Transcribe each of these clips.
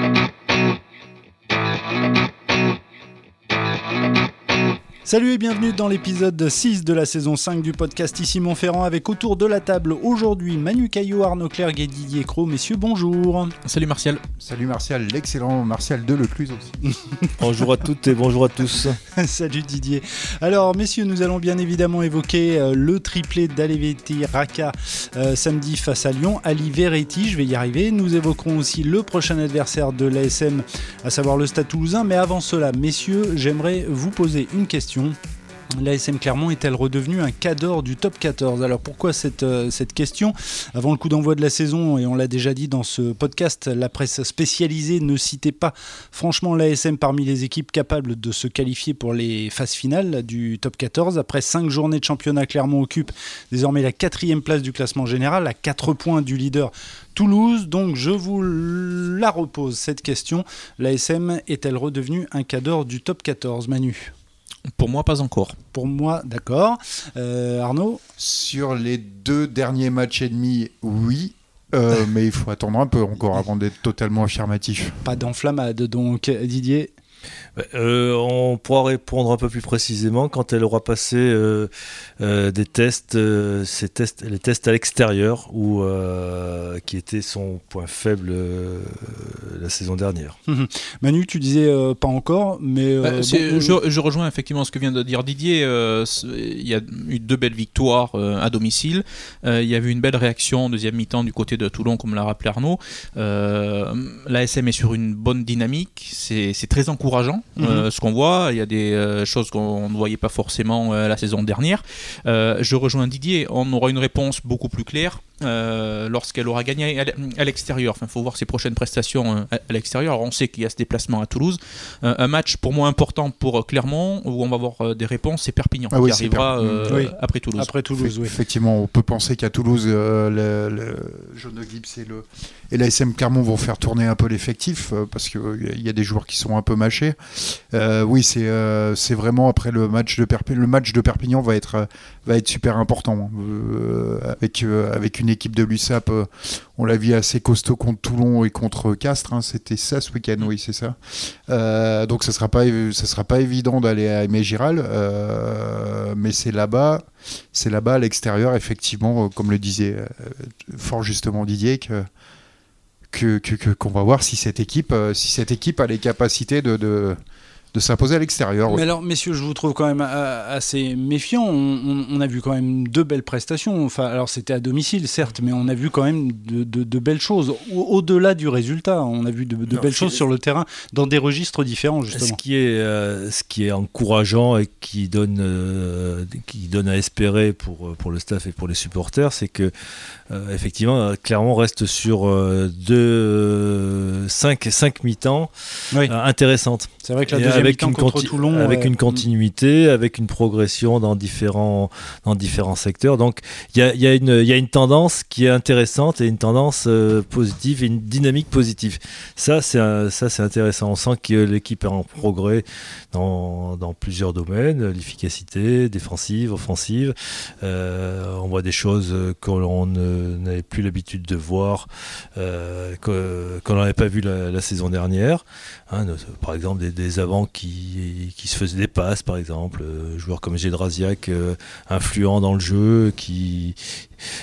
Thank you. Salut et bienvenue dans l'épisode 6 de la saison 5 du podcast Ici Montferrand avec autour de la table aujourd'hui Manu Caillot, Arnaud Clerc et Didier Cro. Messieurs, bonjour. Salut Martial. Salut Martial, l'excellent Martial de Lecluse aussi. bonjour à toutes et bonjour à tous. Salut Didier. Alors messieurs, nous allons bien évidemment évoquer euh, le triplé d'Aleveti Raka euh, samedi face à Lyon. Ali Veretti, je vais y arriver. Nous évoquerons aussi le prochain adversaire de l'ASM, à savoir le Stade Toulousain. Mais avant cela, messieurs, j'aimerais vous poser une question L'ASM Clermont est-elle redevenue un cadre du top 14 Alors pourquoi cette, euh, question? Avant le coup d'envoi de la saison, et on l'a déjà dit dans ce podcast, la presse spécialisée ne citait pas franchement l'ASM parmi les équipes capables de se qualifier pour les phases finales du top 14. Après cinq journées de championnat, Clermont occupe désormais la quatrième place du classement général, à 4 points du leader Toulouse. Donc je vous la repose cette question. L'ASM est-elle redevenue un cadre du top 14 Manu pour moi, pas encore. Pour moi, d'accord. Euh, Arnaud Sur les deux derniers matchs et demi, oui. Euh, mais il faut attendre un peu encore avant d'être totalement affirmatif. Pas d'enflammade, donc Didier euh, on pourra répondre un peu plus précisément quand elle aura passé euh, euh, des tests, ces tests, les tests à l'extérieur, ou qui était son point faible la saison dernière. Manu, tu disais pas encore, mais bah, je, rejoins effectivement ce que vient de dire Didier. il y a eu deux belles victoires à domicile. il y a eu une belle réaction en deuxième mi-temps du côté de Toulon, comme l'a rappelé Arnaud. L'ASM est sur une bonne dynamique. C'est très encourageant. Euh, mhm. ce qu'on voit. Il y a des euh, choses qu'on ne voyait pas forcément euh, la saison dernière. je rejoins Didier, on aura une réponse beaucoup plus claire lorsqu'elle aura gagné à l'extérieur. il faut voir ses prochaines prestations à l'extérieur. On sait qu'il y a ce déplacement à Toulouse. un match pour moi important pour Clermont, où on va avoir des réponses, c'est Perpignan ah qui arrivera après Toulouse. Après Toulouse, Effectivement, on peut penser qu'à Toulouse, le, le Jaune Gibbs et, le, et l'ASM Clermont vont faire tourner un peu l'effectif, parce qu'il y a des joueurs qui sont un peu mâchés. Euh, oui, c'est euh, c'est vraiment après le match de Perpignan. Le match de Perpignan va être euh, va être super important avec avec une équipe de l'USAP. on l'a vu assez costaud contre Toulon et contre Castres. Hein. C'était ça ce week-end, oui, c'est ça. donc ça sera pas ça sera pas évident d'aller à Aimé Giral, mais c'est là-bas, c'est là-bas à l'extérieur, effectivement, comme le disait fort justement Didier que que, qu'on va voir si cette équipe, euh, si cette équipe a les capacités de, de de s'imposer à l'extérieur. Mais alors, messieurs, je vous trouve quand même euh, assez méfiant. On, a vu quand même deux belles prestations. Enfin, alors c'était à domicile, certes, mais on a vu quand même de, belles choses. Au-delà du résultat, on a vu de, belles choses sur le terrain dans des registres différents, justement. Ce qui est, euh, ce qui est encourageant et qui donne, euh, qui donne à espérer pour, pour le staff et pour les supporters, c'est que effectivement, clairement, reste sur deux, cinq, cinq mi-temps intéressantes. C'est vrai que la avec une, Toulon, avec une continuité, avec une progression dans différents, dans différents secteurs. Donc il y a, y, a y a, une tendance qui est intéressante et une tendance euh, positive et une dynamique positive. Ça, c'est ça c'est intéressant. On sent que l'équipe est en progrès dans, dans plusieurs domaines, l'efficacité défensive, offensive. Euh, on voit des choses qu'on n'avait plus l'habitude de voir, euh, qu'on n'avait pas vu la, la saison dernière. Hein, par exemple, des, des avants qui, qui, se faisaient des passes, par exemple, euh, joueurs comme Gédrasiak, euh, influent dans le jeu, qui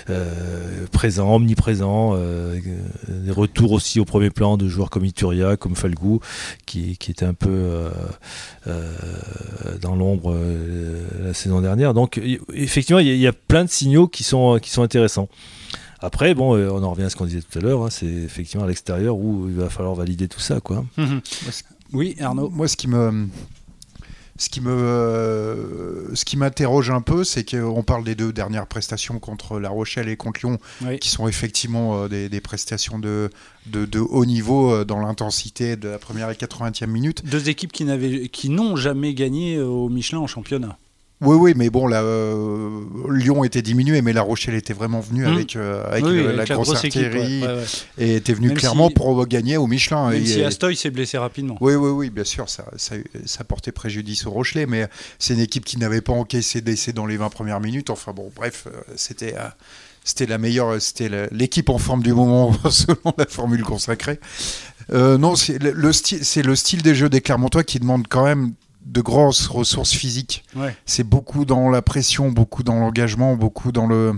euh, présent, omniprésent, euh, des retours aussi au premier plan de joueurs comme Ituria, comme Falgou, qui, qui était un peu dans l'ombre la saison dernière. Donc, effectivement, il y, y, a plein de signaux qui sont, qui sont intéressants. Après, bon, on en revient à ce qu'on disait tout à l'heure, hein, c'est effectivement à l'extérieur où il va falloir valider tout ça. Quoi. Mhm. Oui, Arnaud. Moi, ce qui me. Ce qui me, euh, ce qui m'interroge un peu, c'est qu'on parle des deux dernières prestations contre La Rochelle et contre Lyon, qui sont effectivement euh, des, prestations de, de, haut niveau dans l'intensité de la première et 80e minute. Deux équipes qui n'avaient, qui n'ont jamais gagné au Michelin en championnat. Oui, oui, mais bon, là, euh, Lyon était diminué, mais La Rochelle était vraiment venue mmh. avec, euh, avec, la, grosse, artillerie et était venue clairement pour gagner au Michelin. Même si Astoy s'est blessé rapidement. Oui, oui, oui, bien sûr, ça, ça, ça portait préjudice au Rochelet, mais c'est une équipe qui n'avait pas encaissé d'essai dans les 20 premières minutes. Enfin bon, bref, euh, c'était c'était la meilleure, c'était l'équipe en forme du moment selon la formule consacrée. Non, c'est le, le style, c'est le style des jeux des Clermontois qui demande quand même de grosses ressources physiques. Ouais. C'est beaucoup dans la pression, beaucoup dans l'engagement, beaucoup dans le.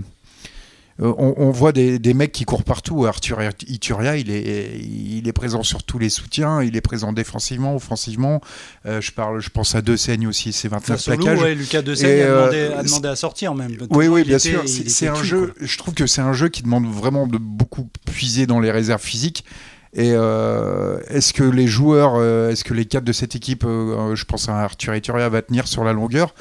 Euh, on, on voit des, des mecs qui courent partout. Arthur Ituria, il est, il est présent sur tous les soutiens. Il est présent défensivement, offensivement. Euh, je parle, je pense à De Seigne aussi, c'est 29 Solo, plaquages. ouais, Lucas De Seigne a, euh, demandé, a demandé à sortir même. Oui, oui, bien était- sûr. C'est un jeu. quoi. Je trouve que c'est un jeu qui demande vraiment de beaucoup puiser dans les réserves physiques. Et euh, est-ce que les joueurs, euh, est-ce que les cadres de cette équipe, euh, je pense à Arthur Ituria, va tenir sur la longueur?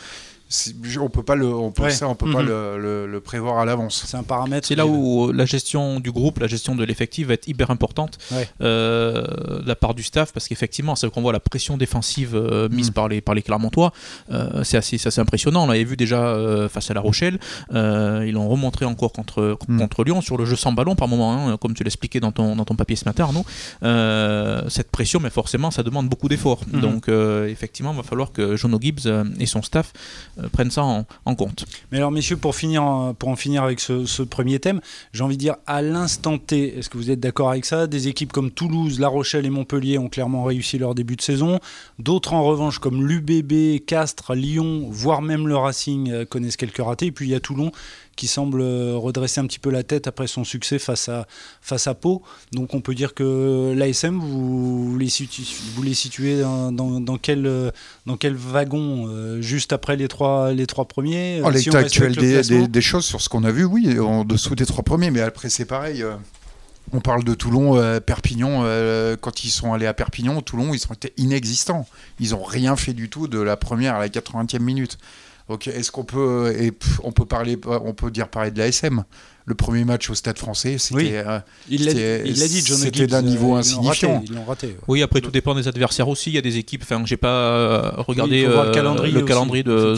On peut pas le, on peut, Ouais. ça, on peut pas Mhm. le, le- le prévoir à l'avance. C'est un paramètre. C'est là où la gestion du groupe, la gestion de l'effectif va être hyper importante Ouais. euh, de la part du staff, parce qu'effectivement, c'est qu'on voit la pression défensive euh, mise Mm. par, les, par les Clermontois, euh, c'est assez, c'est assez impressionnant. On l'avait vu déjà euh, face à La Rochelle, euh, ils l'ont remontré encore contre, Mm. contre Lyon sur le jeu sans ballon par moment, hein, comme tu l'expliquais dans ton, dans ton papier ce matin, Arnaud. Euh, cette pression, mais forcément, ça demande beaucoup d'efforts. Mhm. Donc, euh, effectivement, il va falloir que Jono Gibbs euh, et son staff euh, prennent ça en, compte. Mais alors, messieurs, pour, finir, en- finir avec ce, ce premier thème, j'ai envie de dire à l'instant T, est-ce que vous êtes d'accord avec ça? Des équipes comme Toulouse, La Rochelle et Montpellier ont clairement réussi leur début de saison. D'autres, en revanche, comme l'UBB, Castres, Lyon, voire même le Racing, euh, connaissent quelques ratés. Et puis, il y a Toulon qui semble euh, redresser un petit peu la tête après son succès face à, face à Pau. Donc, on peut dire que l'ASM, vous, les situ- vous les situez dans, dans- dans quel, euh, dans quel wagon euh, Juste après les trois, les trois premiers En si on l'état actuel des, classement des- des choses sur ce qu'on a vu, oui, en dessous des trois premiers, mais après c'est pareil. on parle de Toulon, euh, Perpignan. euh, quand ils sont allés à Perpignan, Toulon, ils ont été inexistants. Ils ont rien fait du tout de la première à la 80e minute. Ok, est-ce qu'on peut et on peut parler, on peut dire parler de la SM. Le premier match au Stade Français, c'était Oui. euh, Il l'a C'était- il l'a dit, John c'était Gibbs, d'un euh, niveau ils l'ont insignifiant. raté, Ils l'ont raté. ouais. Oui, après tout dépend des adversaires aussi. Il y a des équipes, enfin, j'ai pas euh, regardé Oui, le euh, calendrier le aussi, calendrier de,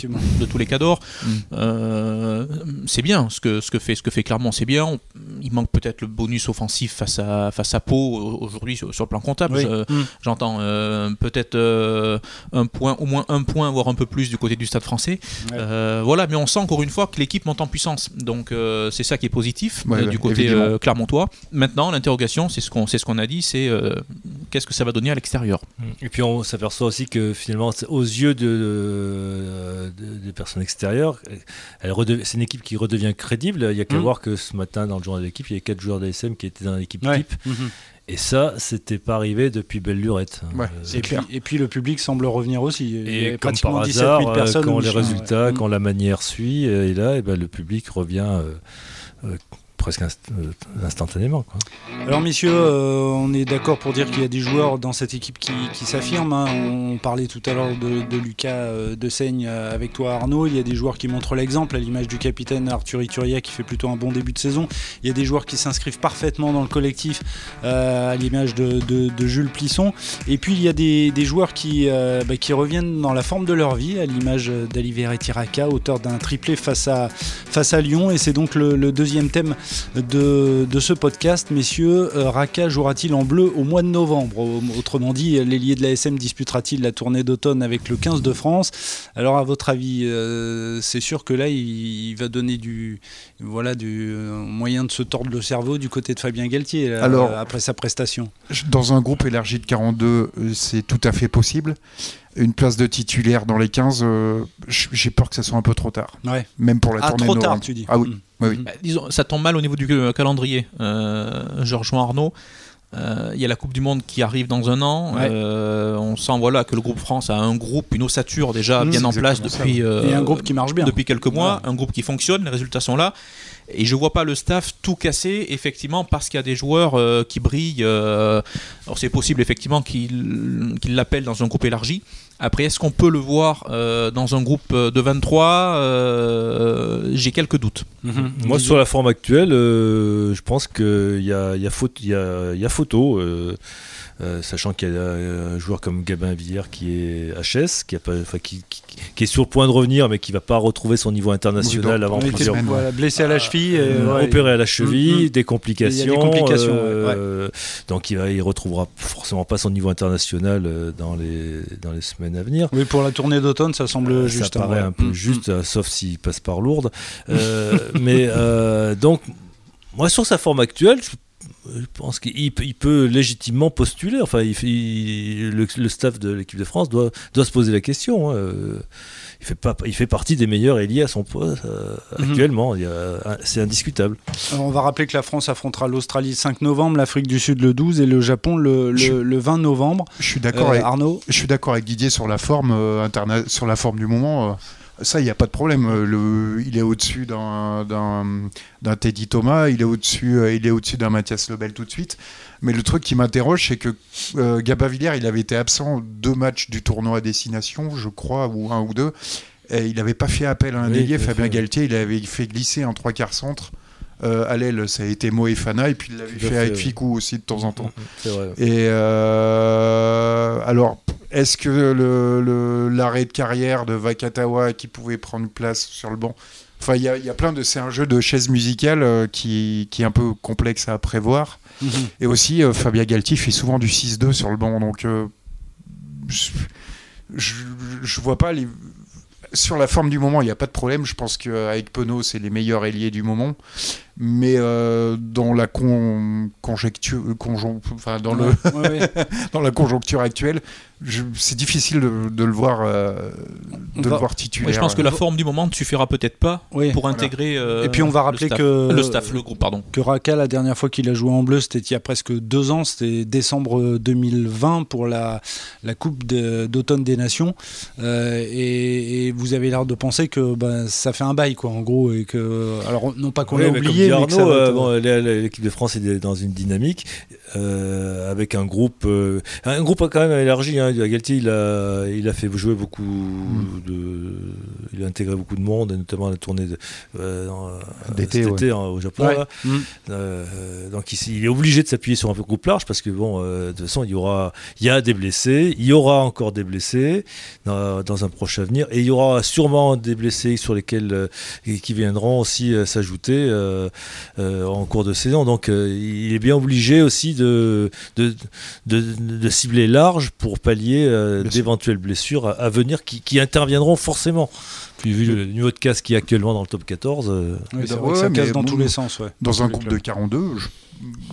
tous les cadors. Mm. Euh, c'est bien ce que, ce que fait ce que fait Clermont, c'est bien. Il manque peut-être le bonus offensif face à face à Pau euh, aujourd'hui sur, sur le plan comptable. Oui. Je- Mm. J'entends euh, peut-être euh, un point, au moins un point, voire un peu plus du côté du Stade Français. Ouais. Euh, voilà, mais on sent encore une fois que l'équipe monte en puissance. Donc euh, c'est ça qui est positif Ouais, euh, ouais, du côté euh, clermontois. Maintenant, l'interrogation, c'est ce qu'on c'est ce qu'on a dit, c'est euh, qu'est-ce que ça va donner à l'extérieur? Et puis on s'aperçoit aussi que finalement, aux yeux de, de- de- des personnes extérieures, c'est une équipe qui redevient crédible. Il y a qu'à Mm. voir que ce matin, dans le journal de l'équipe, il y avait quatre joueurs d'ASM qui étaient dans l'équipe Ouais. type. Mhm. Et ça, c'était pas arrivé depuis belle lurette. Ouais, Euh, Et puis, clair. et puis le public semble revenir aussi. Il y Et comme pratiquement par 17 hasard, 000 euh, personnes quand les résultats, ouais. quand la manière suit, et là, eh ben, le public revient euh, uh, presque euh, instantanément. Alors messieurs, euh, on est d'accord pour dire qu'il y a des joueurs dans cette équipe qui, s'affirment. hein. On parlait tout à l'heure de, Lucas euh, de Seigne avec toi Arnaud. Il y a des joueurs qui montrent l'exemple, à l'image du capitaine Arthur Ituria qui fait plutôt un bon début de saison. Il y a des joueurs qui s'inscrivent parfaitement dans le collectif, à l'image de, Jules Plisson. Et puis il y a des, joueurs qui, bah, qui reviennent dans la forme de leur vie, à l'image d'Aliver Tiraka, auteur d'un triplé face à, Lyon. Et c'est donc le deuxième thème de, de ce podcast. Messieurs, euh, Raka jouera-t-il en bleu au mois de novembre Au- Autrement dit, l'ailier de l'ASM disputera-t-il la tournée d'automne avec le 15 de France Alors, à votre avis, euh, c'est sûr que là, il, il va donner du, voilà, du euh, moyen de se tordre le cerveau du côté de Fabien Galtier là, Alors- après sa prestation. Dans un groupe élargi de 42, euh, c'est tout à fait possible. Une place de titulaire dans les 15, euh, j- j'ai peur que ça soit un peu trop tard. Ouais. Même pour la Ah, tournée trop tard, tu dis. Ah oui. Mm. Oui, oui. Bah, disons, ça tombe mal au niveau du euh, calendrier. Euh, je rejoins Arnaud. Euh, Il y a la Coupe du Monde qui arrive dans un an. Ouais. Euh, on sent voilà que le groupe France a un groupe, une ossature déjà Mmh, bien en place depuis euh, Et un groupe qui marche bien. depuis quelques mois, un groupe qui fonctionne, les résultats sont là. Et je vois pas le staff tout casser, effectivement, parce qu'il y a des joueurs qui brillent. alors c'est possible, effectivement, qu'ils qu'ils l'appellent dans un groupe élargi. Après, est-ce qu'on peut le voir euh, dans un groupe de 23 Euh, J'ai quelques doutes. Mhm. Moi, sur la forme actuelle, euh, je pense qu'il y a, il y, a faute- il y, a, il y a photo. Euh, euh, sachant qu'il y a un joueur comme Gabin Villiers qui est HS, qui, a pas, enfin, qui, qui- qui est sur le point de revenir, mais qui va pas retrouver son niveau international Oui, donc, avant plusieurs voilà, blessé à la cheville. et, euh, ouais, opéré à la cheville, Mm, mm. des complications. Il y a des complications, euh, Donc il, va, il retrouvera forcément pas son niveau international euh, dans les, dans les semaines à venir. Oui, pour la tournée d'automne, ça semble Euh, juste. ça paraît hein, un peu ouais. juste, euh, sauf s'il passe par Lourdes. Euh, mais euh, donc, moi, sur sa forme actuelle, je- je pense qu'il peut, légitimement postuler. Enfin, il, le, staff de l'équipe de France doit, doit se poser la question. Hein. Il fait, pas, il fait partie des meilleurs ailiers à son poste euh, mhm. actuellement. C'est indiscutable. on va rappeler que la France affrontera l'Australie le 5 novembre, l'Afrique du Sud le 12 et le Japon le, le, 20 novembre. Je suis d'accord avec Arnaud. Je suis d'accord avec Didier sur la forme euh, sur la forme du moment. Ça, il n'y a pas de problème. Euh, le, il est au-dessus d'un, d'un, Teddy Thomas, il est au-dessus, euh, il est au-dessus d'un Mathias Lebel tout de suite. Mais le truc qui m'interroge, c'est que euh, Gabavillère, il avait été absent deux matchs du tournoi à destination, je crois, ou un ou deux. Et il n'avait pas fait appel à un délié. Fabien Galtier, il avait fait glisser un trois quarts centre. Euh, à l'aile, ça a été Moefana, et puis il l'avait fait, avec Ficou aussi de temps en temps. Mm, mm, vrai. Et alors, est-ce que l'arrêt de carrière de Vakatawa qui pouvait prendre place sur le banc Enfin, il y, a plein de. C'est un jeu de chaises musicales euh, qui, est un peu complexe à prévoir. Mhm. Et aussi, euh, Fabien Galtier fait souvent du 6-2 sur le banc. Donc, euh, je, je, vois pas les. Sur la forme du moment, il n'y a pas de problème. Je pense qu'avec Penaud, c'est les meilleurs ailiers du moment mais euh, dans la conjecture, enfin dans, le dans la conjoncture actuelle, c'est difficile de, le voir, euh, de le voir titulaire. je pense que la forme du moment ne suffira peut-être pas pour intégrer. Euh, et puis on va rappeler que le staff, le groupe, pardon. Que Raka, la dernière fois qu'il a joué en bleu, c'était il y a presque deux ans, c'était décembre 2020 pour la, la Coupe d'automne des Nations. Et, vous avez l'air de penser que ben, ça fait un bail, quoi, en gros, et que alors non pas qu'on l'ait oublié euh, l'équipe de France est dans une dynamique euh, avec un groupe, euh, un groupe quand même élargi. Hein. Galtier, il a, il a fait jouer beaucoup mm. de, il a intégré beaucoup de monde, notamment la tournée d'été hein, au Japon. Mm. donc il, est obligé de s'appuyer sur un groupe large parce que bon, de toute façon, il y aura, il y a des blessés, il y aura encore des blessés dans, dans un proche avenir, et il y aura sûrement des blessés sur lesquels qui viendront aussi s'ajouter. Euh, en cours de saison. Donc euh, il est bien obligé aussi de, de, de, cibler large pour pallier euh, d'éventuelles blessures à, venir qui, qui, interviendront forcément. Puis vu le niveau de casse qui est actuellement dans le top 14, ça casse dans tous les sens. Dans un groupe de 42, je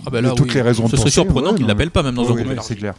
ah bah là, toutes les raisons Ce serait surprenant qu'il ne l'appelle pas même dans un groupe. C'est clair.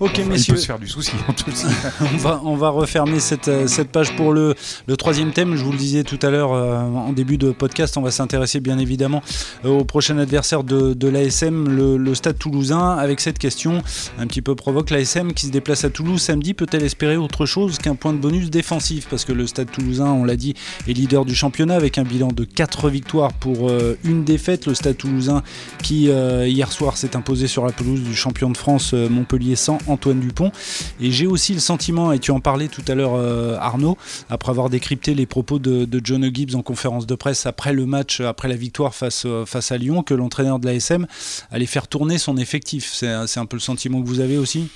Ok, messieurs. Il peut se faire du souci on, va, on va refermer cette, euh, cette page pour le, le troisième thème. Je vous le disais tout à l'heure euh, en début de podcast, on va s'intéresser bien évidemment euh, au prochain adversaire de, de l'ASM, le, le, Stade toulousain, avec cette question un petit peu provoque. L'ASM qui se déplace à Toulouse samedi peut-elle espérer autre chose qu'un point de bonus défensif? Parce que le Stade toulousain, on l'a dit, est leader du championnat avec un bilan de 4 victoires pour une défaite. Le Stade toulousain qui hier soir s'est imposé sur la pelouse du champion de France Montpellier sans Antoine Dupont. Et j'ai aussi le sentiment, et tu en parlais tout à l'heure euh, Arnaud, après avoir décrypté les propos de, John Gibbs en conférence de presse après le match, après la victoire face, face à Lyon, que l'entraîneur de l'ASM allait faire tourner son effectif. C'est un peu le sentiment que vous avez aussi?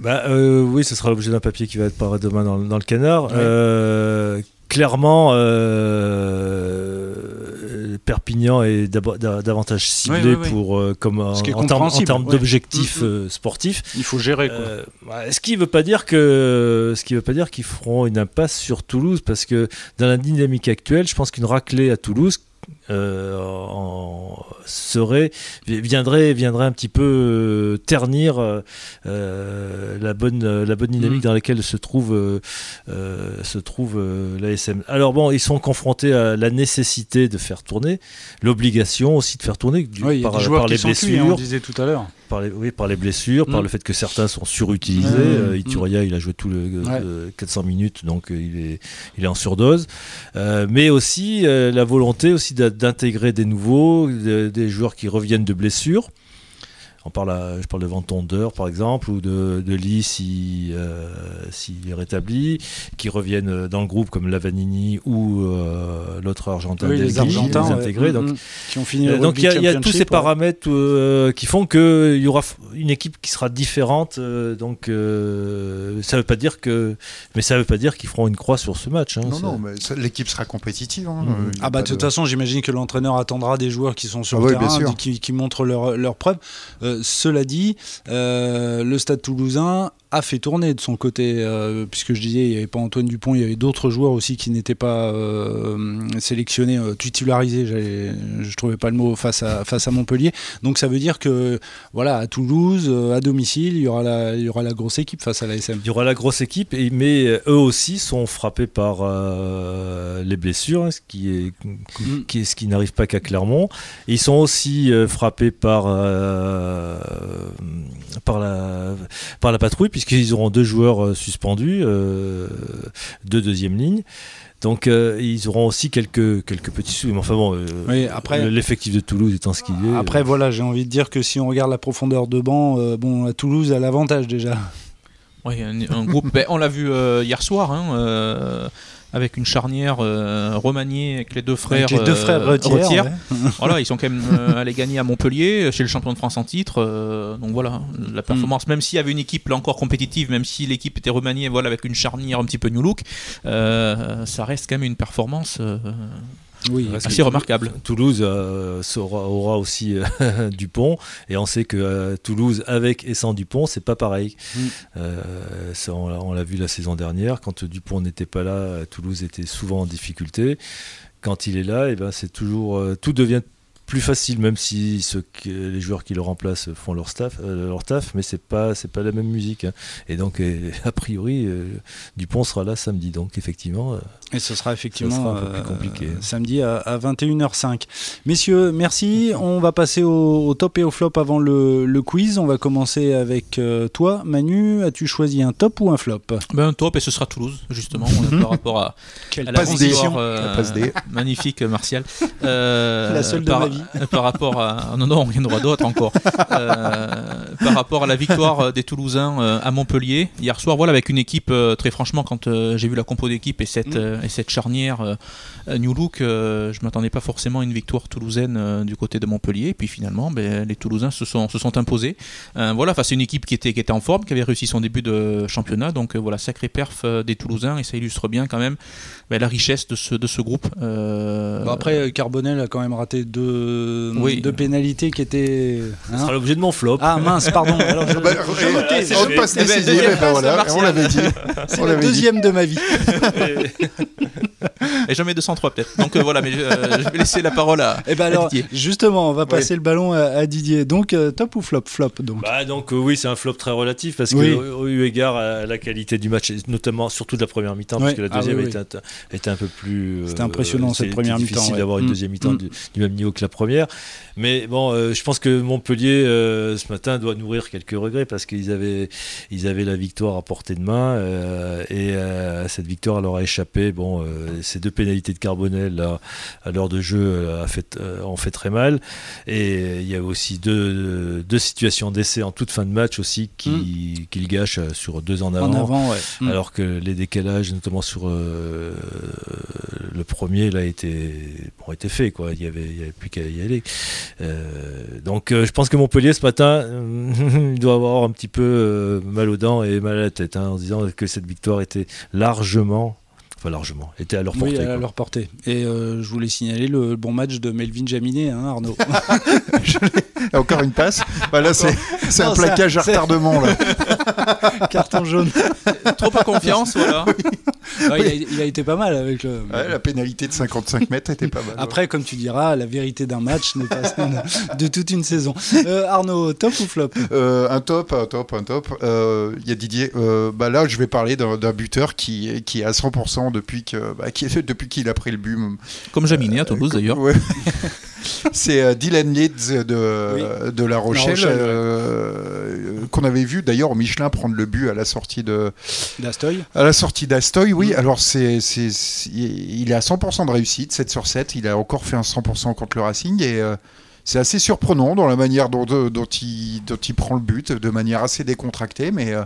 Bah, oui, ce sera l'objet d'un papier qui va être paru demain dans, le canard. clairement, Perpignan est davantage ciblé pour euh, comme en, termes d'objectifs mm, mm. euh, sportifs. Il faut gérer. Quoi. Euh, ce qui ne veut pas dire que ce qui veut pas dire qu'ils feront une impasse sur Toulouse parce que dans la dynamique actuelle, je pense qu'une raclée à Toulouse euh, serait viendrait viendrait un petit peu euh, ternir euh, la bonne la bonne dynamique mm. dans laquelle se trouve se trouve l'ASM. Alors bon, ils sont confrontés à la nécessité de faire tourner, l'obligation aussi de faire tourner par, les blessures. on disait tout à l'heure par les, oui, par les blessures, par mm. le fait que certains sont surutilisés. Euh, Ituria, il a joué tout le 400 euh, minutes, donc il est, il est en surdose. mais aussi la volonté aussi d'intégrer des nouveaux, des joueurs qui reviennent de blessures. On parle je parle de Ventondeur par exemple, ou de, de Lee s'il euh, est rétabli, qui reviennent dans le groupe comme Lavanini ou euh, l'autre Argentin, les Argentins intégrés. donc, mm, qui ont fini euh, donc il y, a tous ces paramètres qui font qu'il y aura une équipe qui sera différente. donc ça veut pas dire que, mais ça veut pas dire qu'ils feront une croix sur ce match. Hein, non, non, mais l'équipe sera compétitive. Hein. Mm. Ah bah de toute façon, j'imagine que l'entraîneur attendra des joueurs qui sont sur ah le terrain, qui, qui, montrent leur, leur preuve cela dit, euh, le Stade toulousain a fait tourner de son côté, euh, puisque je disais, il n'y avait pas Antoine Dupont, il y avait d'autres joueurs aussi qui n'étaient pas euh, sélectionnés, euh, titularisés, je trouvais pas le mot, face à, face à Montpellier. Donc ça veut dire que, voilà, à Toulouse, à domicile, il y, aura la, il y aura la grosse équipe face à la SM. Il y aura la grosse équipe, mais eux aussi sont frappés par les blessures, hein, ce qui est, mm. qui, ce qui n'arrive pas qu'à Clermont. ils sont aussi frappés par, par, la, par la patrouille, puisqu'ils auront deux joueurs euh, suspendus, euh, de deuxième ligne. Donc euh, ils auront aussi quelques, quelques petits sous. Mais enfin bon, après, l'effectif de Toulouse étant ce qu'il est. Après voilà, j'ai envie de dire que si on regarde la profondeur de banc, bon, Toulouse a l'avantage déjà. Oui, un, groupe. Ben, on l'a vu hier soir. Hein, avec une charnière euh, remaniée avec les deux frères, les deux frères euh, voilà, ils sont quand même euh, allés gagner à Montpellier chez le champion de France en titre. donc voilà, la performance, même s'il y avait une équipe là encore compétitive, même si l'équipe était remaniée voilà, avec une charnière un petit peu new look, ça reste quand même une performance oui, assez remarquable. Toulouse euh, aura, aussi euh, Dupont et on sait que euh, Toulouse avec et sans Dupont c'est pas pareil. Mm. on l'a vu la saison dernière quand Dupont n'était pas là, Toulouse était souvent en difficulté. Quand il est là, et eh ben c'est toujours tout devient plus facile, même si ceux les joueurs qui le remplacent font leur staff, euh, leur taf, mais c'est pas c'est pas la même musique. Hein. Et donc a priori, euh, Dupont sera là samedi, donc effectivement. Euh, et ce sera effectivement un peu plus compliqué. samedi à, 21h05. Messieurs, merci. On va passer au, top et au flop avant le, le quiz. On va commencer avec toi, Manu. As-tu choisi un top ou un flop? Ben, Un top et ce sera Toulouse justement par rapport à, Quelle la magnifique Martial. la seule de ma par rapport à non non il y en aura d'autres encore. Euh, par rapport à la victoire euh, des Toulousains euh, à Montpellier hier soir voilà avec une équipe très franchement quand j'ai vu la compo d'équipe et cette mm. et cette charnière New Look je m'attendais pas forcément à une victoire toulousaine du côté de Montpellier. Et puis finalement ben, les Toulousains se sont se sont imposés. Voilà face à une équipe qui était qui était en forme qui avait réussi son début de championnat. Donc voilà sacré perf des Toulousains. Et ça illustre bien quand même ben, la richesse de ce de ce groupe après Carbonel a quand même raté deux oui. de pénalité qui était. Hein sera l'objet de mon flop. Ah mince, pardon. Alors, je, bah, on passe décisive, ben voilà, on l'avait dit. C'est le deuxième de ma vie. Et j'en mets 203 peut-être. Donc euh, voilà, mais euh, je vais laisser la parole à, et eh ben alors, Didier. Justement, on va passer le ballon à, Didier. Donc euh, top ou flop? Flop donc. Bah, donc oui, c'est un flop très relatif parce que eu égard à la qualité du match, notamment surtout de la première mi-temps, parce que la ah deuxième était, un peu plus. C'était impressionnant cette première mi-temps. difficile d'avoir une mm. deuxième mi-temps mm. du, du, même niveau que la première. Mais bon, euh, je pense que Montpellier, euh, ce matin, doit nourrir quelques regrets parce qu'ils avaient, ils avaient la victoire à portée de main euh, et cette victoire leur a échappé. Bon, ces deux pénalités de Carbonel là, à l'heure de jeu a fait, ont fait très mal. Et il y a aussi deux, deux situations d'essai en toute fin de match aussi qui, mm. gâchent sur deux en avant. En avant ouais. Mm. Alors que les décalages, notamment sur le premier, là, étaient, bon, étaient faits. Quoi. Il n'y avait, avait plus qu'à y aller. Euh, donc euh, je pense que Montpellier ce matin, il doit avoir un petit peu euh, mal aux dents et mal à la tête hein, en disant que cette victoire était largement Largement, était à leur portée. Oui, à leur portée. Et je voulais signaler le bon match de Melvin Jaminet, hein, Arnaud. Encore une passe. Bah là, c'est un plaquage à retardement. Là. Carton jaune. Trop pas confiance, voilà. Il, a, été pas mal avec le... la pénalité de 55 mètres était pas mal. Après, comme tu diras, la vérité d'un match n'est pas de toute une saison. Euh, Arnaud, top ou flop? Euh, Un top, un top, un top. Euh, il y a Didier. bah là, je vais parler d'un buteur qui, qui est à 100% depuis que bah, qui, depuis qu'il a pris le but. Comme Jaminet à Toulouse d'ailleurs. C'est Dylan Leeds de, de La Rochelle, qu'on avait vu d'ailleurs au Michelin prendre le but à la sortie de d'Astoy. À la sortie d'Astoy, oui. Mm. Alors c'est, il est à 100% de réussite, 7 sur 7. Il a encore fait un 100% contre le Racing et euh, c'est assez surprenant dans la manière dont, dont, il, dont il prend le but, de manière assez décontractée, mais euh,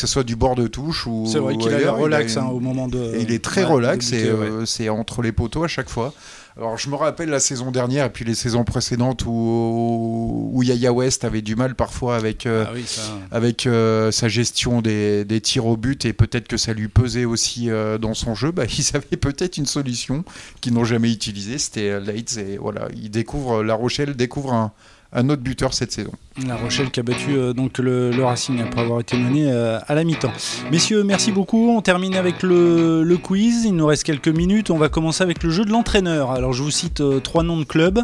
que ce soit du bord de touche ou. C'est vrai qu'il a l'air relax hein, au moment de. il est très relax et euh, c'est entre les poteaux à chaque fois. Alors, je me rappelle la saison dernière et puis les saisons précédentes où, où Yaya West avait du mal parfois avec, euh, ah avec euh, sa gestion des, des, tirs au but et peut-être que ça lui pesait aussi euh, dans son jeu. Bah, ils avaient peut-être une solution qu'ils n'ont jamais utilisée, c'était Leitz. Et voilà, il découvre, La Rochelle découvre un, un autre buteur cette saison. La Rochelle qui a battu euh, donc le, Racing après avoir été mené euh, à la mi-temps. Messieurs, merci beaucoup. On termine avec le, le quiz. Il nous reste quelques minutes. On va commencer avec le jeu de l'entraîneur. Alors je vous cite euh, trois noms de clubs.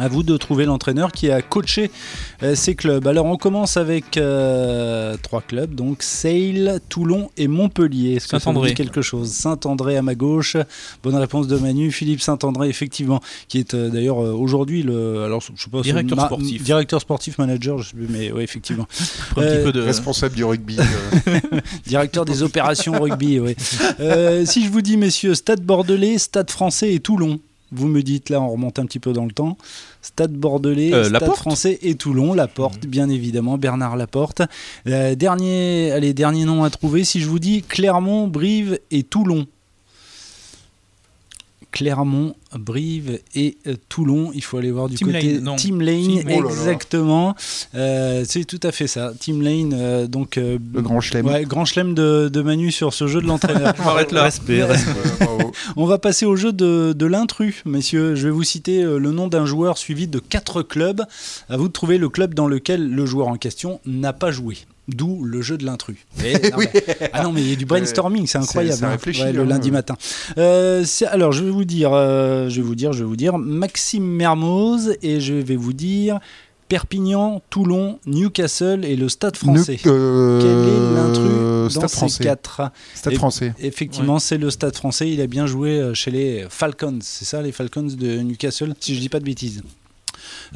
À vous de trouver l'entraîneur qui a coaché euh, ces clubs. Alors on commence avec euh, trois clubs, donc Sale, Toulon et Montpellier. Est-ce que ça vous Saint-André. dit quelque chose? Saint-André à ma gauche. Bonne réponse de Manu. Philippe Saint-André, effectivement, qui est euh, d'ailleurs euh, aujourd'hui le, alors je sais pas, Directeur ma- sportif. directeur sportif, manager, je sais plus, mais oui effectivement, Un Euh, petit peu de. Responsable du rugby. euh, directeur des opérations rugby. Oui. Euh, si je vous dis, messieurs, Stade Bordelais, Stade Français et Toulon. Vous me dites là, on remonte un petit peu dans le temps. Stade Bordelais, Euh, Stade Laporte Français et Toulon. Laporte, bien évidemment, Bernard Laporte. Euh, dernier, allez, dernier nom à trouver. Si je vous dis Clermont, Brive et Toulon. Clermont, Brive et euh, Toulon. Il faut aller voir du Team côté Lane, non. Team Lane, Team- oh exactement. Euh, c'est tout à fait ça. Team Lane, euh, donc euh, le grand chelem. Ouais, grand chelem de, de Manu sur ce jeu de l'entraîneur. On arrête là. Respect, respect. Bravo. On va passer au jeu de, de l'intrus, messieurs. Je vais vous citer le nom d'un joueur suivi de quatre clubs. À vous de trouver le club dans lequel le joueur en question n'a pas joué. D'où le jeu de l'intrus. Non, mais- ah non, mais il y a du brainstorming, c'est incroyable. c'est hein. réfléchi, Ouais, le hein. lundi matin. Euh, alors, je vais vous dire, euh, je vais vous dire, je vais vous dire, Maxime Mermoz et je vais vous dire Perpignan, Toulon, Newcastle et le Stade français. Euh, Quel est l'intrus dans Stade ces français. quatre Stade Et- français. Effectivement, c'est le Stade français. Il a bien joué chez les Falcons. C'est ça, les Falcons de Newcastle, si je dis pas de bêtises.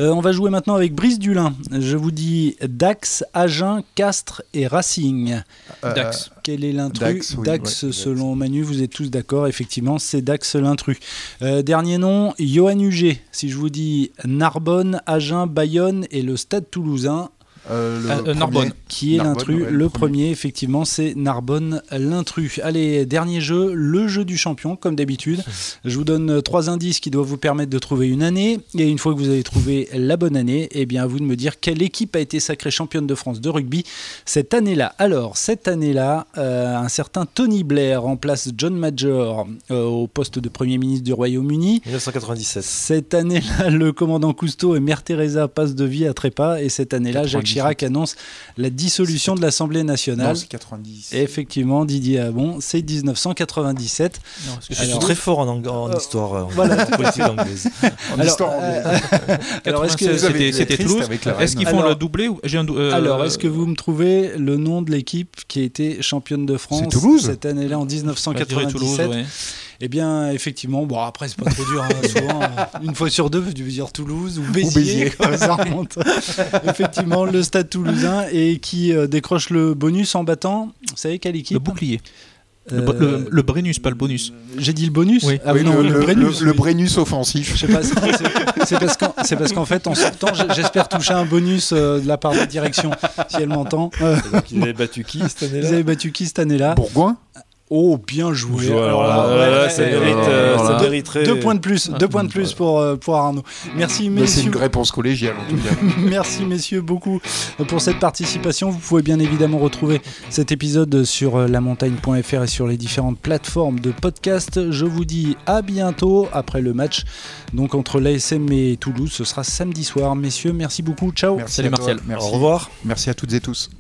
Euh, on va jouer maintenant avec Brice Dulin. Je vous dis Dax, Agen, Castres et Racing. Euh, Dax. Quel est l'intrus Dax, oui, ouais, selon Manu, vous êtes tous d'accord. Effectivement, c'est Dax l'intrus. Euh, dernier nom, Johan Huget. Si je vous dis Narbonne, Agen, Bayonne et le Stade toulousain, euh, le Ah, euh, premier. Narbonne. qui est Narbonne, l'intrus ouais, Le le premier, premier. effectivement, c'est Narbonne, l'intrus. Allez, dernier jeu, le jeu du champion, comme d'habitude. Je vous donne euh, trois indices qui doivent vous permettre de trouver une année. Et une fois que vous avez trouvé la bonne année, eh bien, à vous de me dire quelle équipe a été sacrée championne de France de rugby cette année-là. Alors, cette année-là, euh, un certain Tony Blair remplace John Major euh, au poste de Premier ministre du Royaume-Uni. 1997. Cette année-là, le commandant Cousteau et Mère Teresa passent de vie à trépas. Et cette année-là, Jacques 97. Chirac annonce la dissolution de l'Assemblée Non, nationale. c'est 90. Effectivement, Didier Abon, c'est 1997. Non, parce que Je suis Alors- très fort en, ang- en Euh, histoire, euh, en voilà. politique anglaise. En Alors, histoire anglaise. euh, alors, est-ce que, 96, vous avez c'était Toulouse. Est-ce qu'ils font Alors- le doublé ou j'ai un dou- euh, alors, est-ce que vous me trouvez le nom de l'équipe qui a été championne de France cette année-là en je dirais 1997 Toulouse, ouais. Eh bien, effectivement, bon, après, c'est pas trop dur. hein, souvent, euh, une fois sur deux, tu veux dire Toulouse ou Béziers. Béziers. quoi, ça remonte. effectivement, le stade toulousain et qui euh, décroche le bonus en battant. Vous savez quelle équipe Le bouclier. Le, Euh, bo- le- le Brennus, pas le bonus. J'ai dit le bonus Oui. Ah Oui, non, le, le, Brennus. le- oui. Brennus offensif. Je sais pas, c'est- parce qu'en parce qu'en fait, en sortant, j'espère toucher un bonus euh, de la part de la direction, si elle m'entend. Euh, il avait battu qui cette vous année-là avez battu qui cette année-là? Bourgoin? Oh, bien joué. Alors là, Alors, là, là, ouais, ça mérite, euh, ça deux- mériterait- Deux points de plus, deux points de plus pour, euh, pour Arnaud. Merci, Bah, C'est messieurs. une réponse collégiale en tout cas. Merci messieurs beaucoup pour cette participation. Vous pouvez bien évidemment retrouver cet épisode sur euh, lamontagne.fr et sur les différentes plateformes de podcast. Je vous dis à bientôt après le match donc entre l'ASM et Toulouse. Ce sera samedi soir. Messieurs, merci beaucoup. Ciao. Merci Salut. Martial. Merci. Au revoir. Merci à toutes et tous.